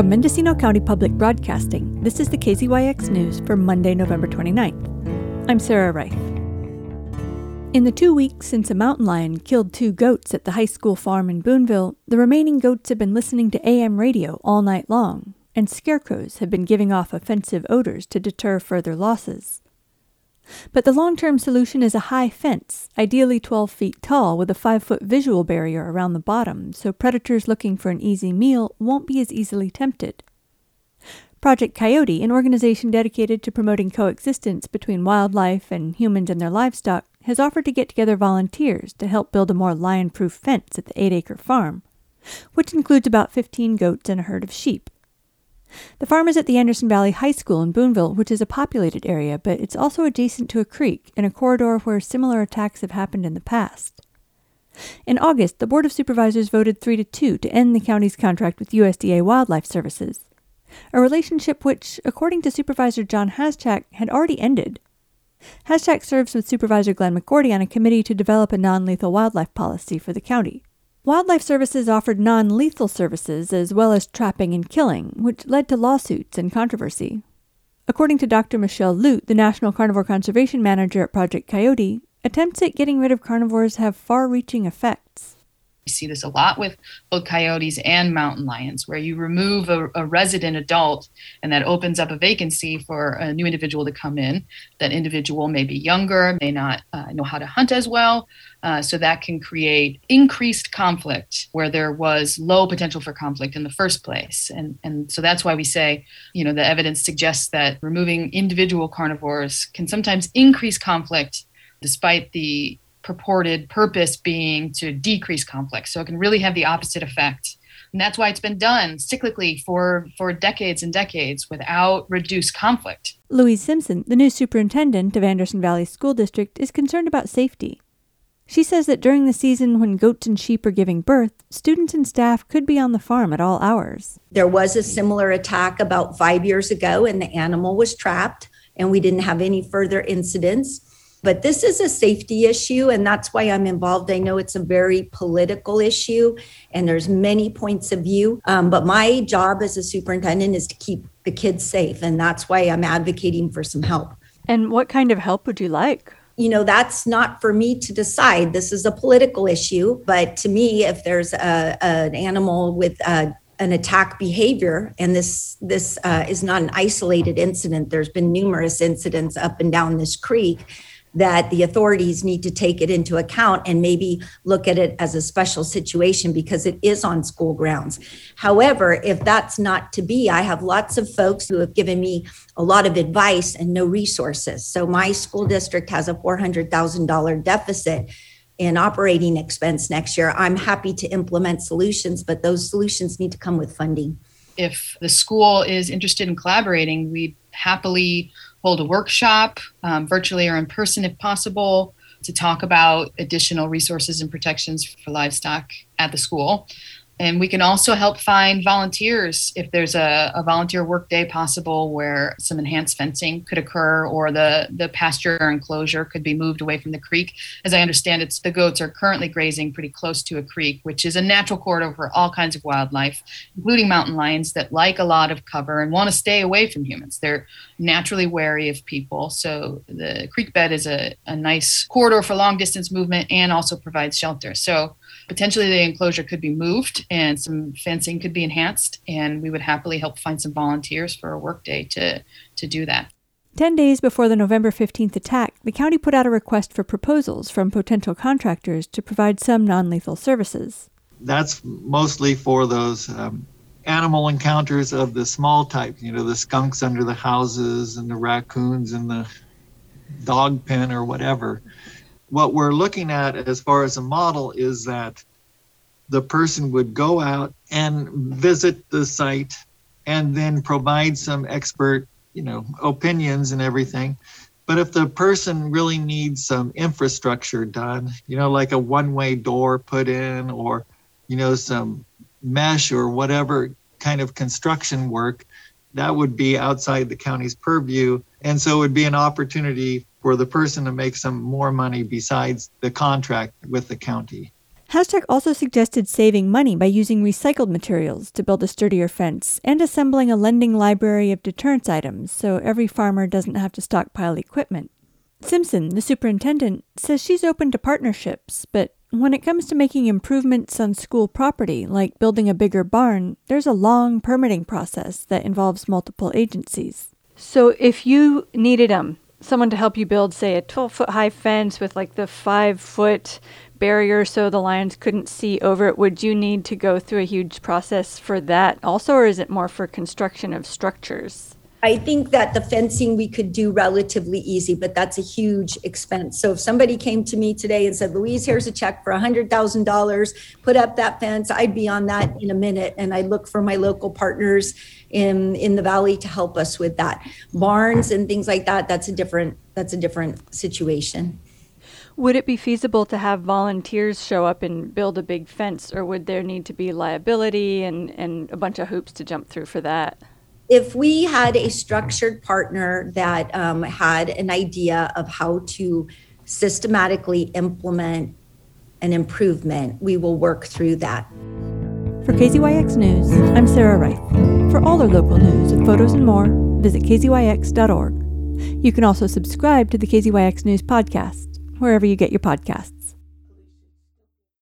From Mendocino County Public Broadcasting, this is the KZYX News for Monday, November 29th. I'm Sarah Reith. In the two weeks since a mountain lion killed two goats at the high school farm in Boonville, the remaining goats have been listening to AM radio all night long, and scarecrows have been giving off offensive odors to deter further losses. But the long term solution is a high fence, ideally 12 feet tall, with a 5 foot visual barrier around the bottom, so predators looking for an easy meal won't be as easily tempted. Project Coyote, an organization dedicated to promoting coexistence between wildlife and humans and their livestock, has offered to get together volunteers to help build a more lion proof fence at the 8 acre farm, which includes about 15 goats and a herd of sheep. The farm is at the Anderson Valley High School in Boonville, which is a populated area, but it's also adjacent to a creek in a corridor where similar attacks have happened in the past. In August, the Board of Supervisors voted 3 to 2 to end the county's contract with USDA Wildlife Services, a relationship which, according to Supervisor John Haschak, had already ended. Haschak serves with Supervisor Glenn McGourty on a committee to develop a non lethal wildlife policy for the county. Wildlife Services offered non lethal services as well as trapping and killing, which led to lawsuits and controversy. According to Dr. Michelle Lute, the National Carnivore Conservation Manager at Project Coyote, attempts at getting rid of carnivores have far reaching effects. We see this a lot with both coyotes and mountain lions, where you remove a, a, resident adult and that opens up a vacancy for a new individual to come in. That individual may be younger, may not uh, know how to hunt as well. Uh, so that can create increased conflict where there was low potential for conflict in the first place. And, and so that's why we say, you know, the evidence suggests that removing individual carnivores can sometimes increase conflict despite the purported purpose being to decrease conflict. So it can really have the opposite effect. And that's why it's been done cyclically for, for decades and decades without reduced conflict. Louise Simpson, the new superintendent of Anderson Valley School District, is concerned about safety. She says that during the season when goats and sheep are giving birth, students and staff could be on the farm at all hours. There was a similar attack about five years ago, and the animal was trapped, and we didn't have any further incidents. But this is a safety issue, and that's why I'm involved. I know it's a very political issue, and there's many points of view. Um, but my job as a superintendent is to keep the kids safe, and that's why I'm advocating for some help. And what kind of help would you like? you know that's not for me to decide this is a political issue but to me if there's a, an animal with a, an attack behavior and this this uh, is not an isolated incident there's been numerous incidents up and down this creek that the authorities need to take it into account and maybe look at it as a special situation because it is on school grounds. However, if that's not to be, I have lots of folks who have given me a lot of advice and no resources. So my school district has a $400,000 deficit in operating expense next year. I'm happy to implement solutions, but those solutions need to come with funding. If the school is interested in collaborating, we happily hold a workshop, um, virtually or in person if possible, to talk about additional resources and protections for livestock at the school. And we can also help find volunteers if there's a, a volunteer work day possible where some enhanced fencing could occur or the, the pasture enclosure could be moved away from the creek. As I understand it, the goats are currently grazing pretty close to a creek, which is a natural corridor for all kinds of wildlife, including mountain lions that like a lot of cover and want to stay away from humans. They're naturally wary of people. So the creek bed is a, a nice corridor for long distance movement and also provides shelter. So potentially the enclosure could be moved and some fencing could be enhanced and we would happily help find some volunteers for a workday to to do that Ten days before the November 15th attack, the county put out a request for proposals from potential contractors to provide some non lethal services. That's mostly for those um, animal encounters of the small type, you know, the skunks under the houses and the raccoons in the dog pen or whatever what we're looking at as far as a model is that the person would go out and visit the site and then provide some expert you know opinions and everything. But if the person really needs some infrastructure done you know like a one way door put in or you know some mesh or whatever kind of construction work that would be outside the county's purview. And so it would be an opportunity for the person to make some more money besides the contract with the county. Haschak also suggested saving money by using recycled materials to build a sturdier fence and assembling a lending library of deterrence items so every farmer doesn't have to stockpile equipment. Simpson, the superintendent, says she's open to partnerships, but when it comes to making improvements on school property, like building a bigger barn, there's a long permitting process that involves multiple agencies. So if you needed um someone to help you build, say, a 12 foot high fence with like the five foot barrier so the lions couldn't see over it, would you need to go through a huge process for that also, or is it more for construction of structures? I think that the fencing we could do relatively easy, but that's a huge expense. So if somebody came to me today and said, Louise, here's a check for $100,000, put up that fence, I'd be on that in a minute. And I'd look for my local partners in, in the valley to help us with that. Barns and things like that, that's a different, that's a different situation. Would it be feasible to have volunteers show up and build a big fence, or would there need to be liability and, and a bunch of hoops to jump through for that? If we had a structured partner that um, had an idea of how to systematically implement an improvement, we will work through that. For KZYX News, I'm Sarah Reith. For all our local news photos and more, visit kzyx.org. You can also subscribe to the KZYX News podcast wherever you get your podcasts.